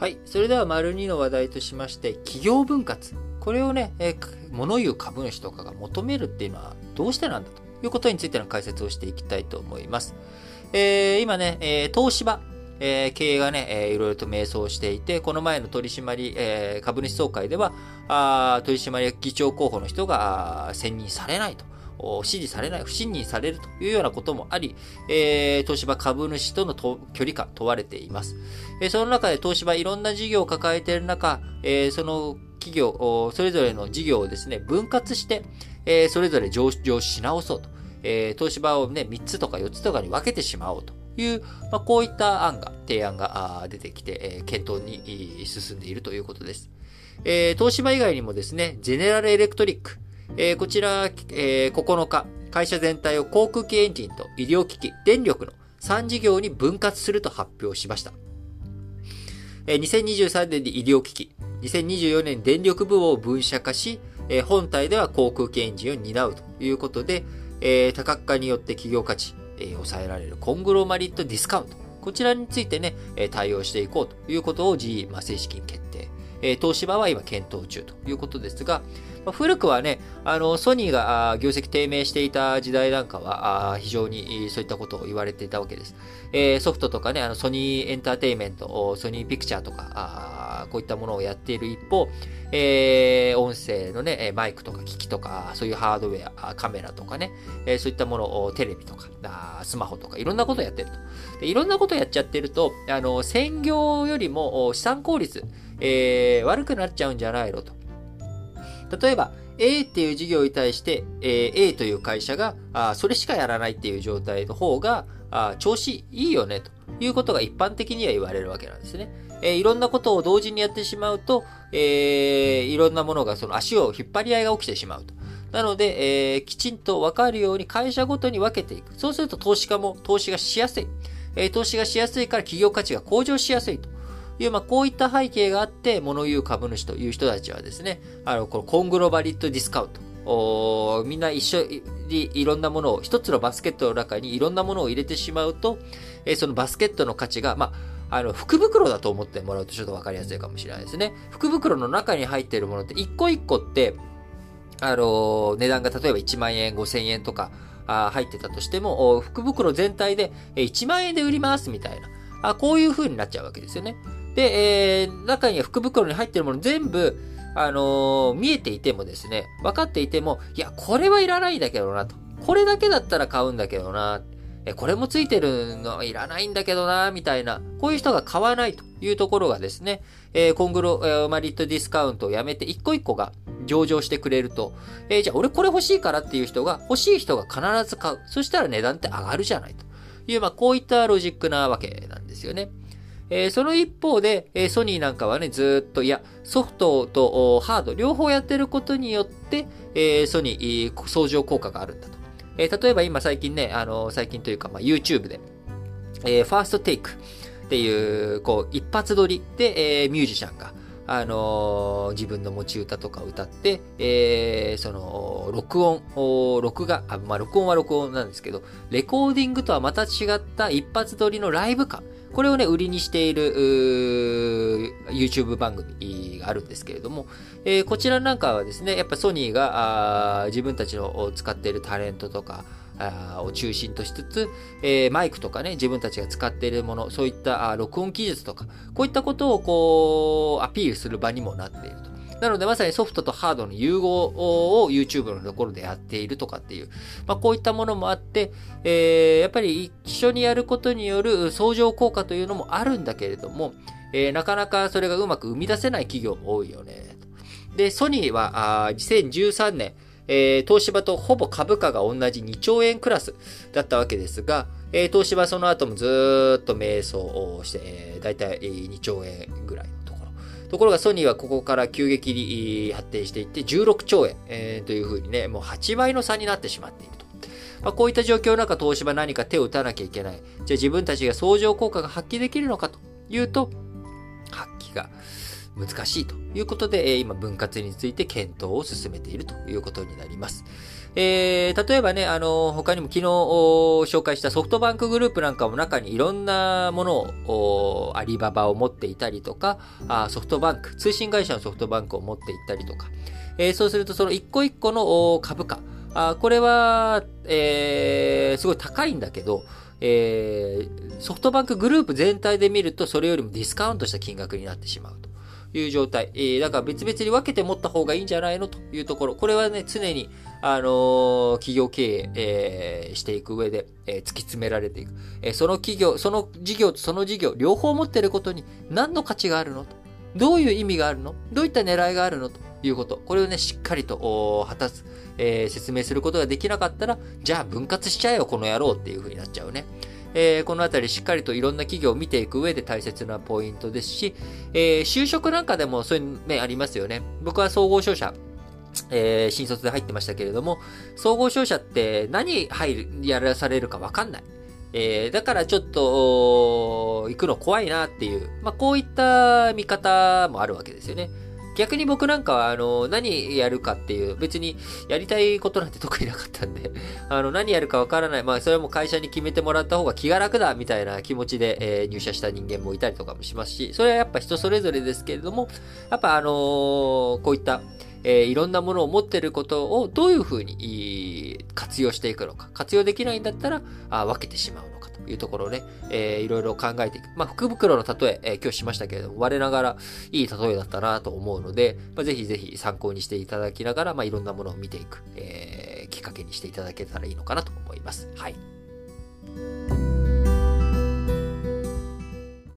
はい。それでは、丸2の話題としまして、企業分割。これをね、え、物言う株主とかが求めるっていうのはどうしてなんだということについての解説をしていきたいと思います。えー、今ね、えー、東芝、えー、経営がね、えー、いろいろと迷走していて、この前の取締り、えー、株主総会では、あ取締役議長候補の人が選任されないと。支持されない、不信任されるというようなこともあり、えー、東芝株主との距離感問われています。えー、その中で東芝いろんな事業を抱えている中、えー、その企業、それぞれの事業をですね、分割して、えー、それぞれ上場し直そうと。えー、東芝をね、3つとか4つとかに分けてしまおうという、まあ、こういった案が、提案が出てきて、えー、検討に進んでいるということです。えー、東芝以外にもですね、ゼネラルエレクトリック、えー、こちら、えー、9日、会社全体を航空機エンジンと医療機器、電力の3事業に分割すると発表しました。えー、2023年に医療機器、2024年電力部を分社化し、えー、本体では航空機エンジンを担うということで、えー、多角化によって企業価値、えー、抑えられるコングロマリットディスカウント。こちらについてね、え対応していこうということを GE、まあ、正式に決定。え東芝は今検討中ということですが、ま、古くはね、あの、ソニーが業績低迷していた時代なんかは、非常にそういったことを言われていたわけです。え、ソフトとかね、あの、ソニーエンターテイメント、ソニーピクチャーとか、こういったものをやっている一方、えー、音声のね、マイクとか機器とか、そういうハードウェア、カメラとかね、え、そういったものを、テレビとか、スマホとか、いろんなことをやってると。でいろんなことをやっちゃってると、あの、専業よりも資産効率、えー、悪くなっちゃうんじゃないのと。例えば、A っていう事業に対して、え、A という会社があそれしかやらないっていう状態の方があ調子いいよねということが一般的には言われるわけなんですね。え、いろんなことを同時にやってしまうと、えー、いろんなものがその足を引っ張り合いが起きてしまうと。なので、えー、きちんと分かるように会社ごとに分けていく。そうすると投資家も投資がしやすい。えー、投資がしやすいから企業価値が向上しやすいと。いう、まあ、こういった背景があって、物言う株主という人たちはですね、あの、このコングロバリットディスカウント。みんな一緒にいろんなものを、一つのバスケットの中にいろんなものを入れてしまうと、えー、そのバスケットの価値が、まあ、あの、福袋だと思ってもらうとちょっとわかりやすいかもしれないですね。福袋の中に入っているものって一個一個って、あの、値段が例えば1万円、5千円とか、あ入ってたとしても、福袋全体で1万円で売りますみたいな。あこういう風になっちゃうわけですよね。で、えー、中には福袋に入ってるもの全部、あのー、見えていてもですね、分かっていても、いや、これはいらないんだけどなと。これだけだったら買うんだけどな。え、これもついてるのいらないんだけどな、みたいな、こういう人が買わないというところがですね、えー、コングロ、えー、マリットディスカウントをやめて、一個一個が上場してくれると、えー、じゃあ俺これ欲しいからっていう人が、欲しい人が必ず買う。そしたら値段って上がるじゃないという、まあこういったロジックなわけなんですよね。えー、その一方で、えー、ソニーなんかはね、ずっと、いや、ソフトとハード、両方やってることによって、えー、ソニー、相乗効果があるんだと。えー、例えば今最近ね、あの最近というか、まあ、YouTube で、えー、ファーストテイクっていう、こう、一発撮りで、えー、ミュージシャンが、あのー、自分の持ち歌とか歌って、えー、その、録音、録画、あ、まあ、録音は録音なんですけど、レコーディングとはまた違った一発撮りのライブ感。これをね、売りにしている、YouTube 番組があるんですけれども、えー、こちらなんかはですね、やっぱソニーが自分たちの使っているタレントとか、を中心としつつ、えー、マイクとかね、自分たちが使っているもの、そういった録音技術とか、こういったことをこう、アピールする場にもなっていると。なのでまさにソフトとハードの融合を YouTube のところでやっているとかっていう、まあこういったものもあって、えー、やっぱり一緒にやることによる相乗効果というのもあるんだけれども、えー、なかなかそれがうまく生み出せない企業も多いよね。で、ソニーはあ2013年、えー、東芝とほぼ株価が同じ2兆円クラスだったわけですが、えー、東芝その後もずっと迷走をして、えー、だいたい2兆円ぐらいところがソニーはここから急激に発展していって16兆円、えー、というふうにね、もう8倍の差になってしまっていると。まあ、こういった状況の中、東芝何か手を打たなきゃいけない。じゃあ自分たちが相乗効果が発揮できるのかというと、発揮が難しいということで、今分割について検討を進めているということになります。えー、例えばね、あの、他にも昨日紹介したソフトバンクグループなんかも中にいろんなものを、アリババを持っていたりとか、あソフトバンク、通信会社のソフトバンクを持っていったりとか、えー、そうするとその一個一個の株価、あこれは、えー、すごい高いんだけど、えー、ソフトバンクグループ全体で見るとそれよりもディスカウントした金額になってしまうと。いう状態。えー、だから別々に分けて持った方がいいんじゃないのというところ。これはね、常に、あのー、企業経営、えー、していく上で、えー、突き詰められていく。えー、その企業、その事業とその事業、両方持っていることに何の価値があるのと。どういう意味があるの？どういった狙いがあるのということ。これをね、しっかりと果たす、えー、説明することができなかったら、じゃあ分割しちゃえよ、この野郎っていう風になっちゃうね。えー、このあたりしっかりといろんな企業を見ていく上で大切なポイントですし、えー、就職なんかでもそういう面ありますよね。僕は総合商社、えー、新卒で入ってましたけれども、総合商社って何入る、やらされるかわかんない。えー、だからちょっと、行くの怖いなっていう、まあ、こういった見方もあるわけですよね。逆に僕なんかは、あの、何やるかっていう、別にやりたいことなんて特になかったんで、あの、何やるかわからない。まあ、それも会社に決めてもらった方が気が楽だ、みたいな気持ちで、えー、入社した人間もいたりとかもしますし、それはやっぱ人それぞれですけれども、やっぱあのー、こういった、えー、いろんなものを持ってることをどういうふうに活用していくのか。活用できないんだったら、あ分けてしまうのか。いうところをね、えー、いろいろ考えていく。まあ、福袋の例え、えー、今日しましたけれども、我ながらいい例えだったなと思うので、まあ、ぜひぜひ参考にしていただきながら、まあ、いろんなものを見ていく、えー、きっかけにしていただけたらいいのかなと思います。はい。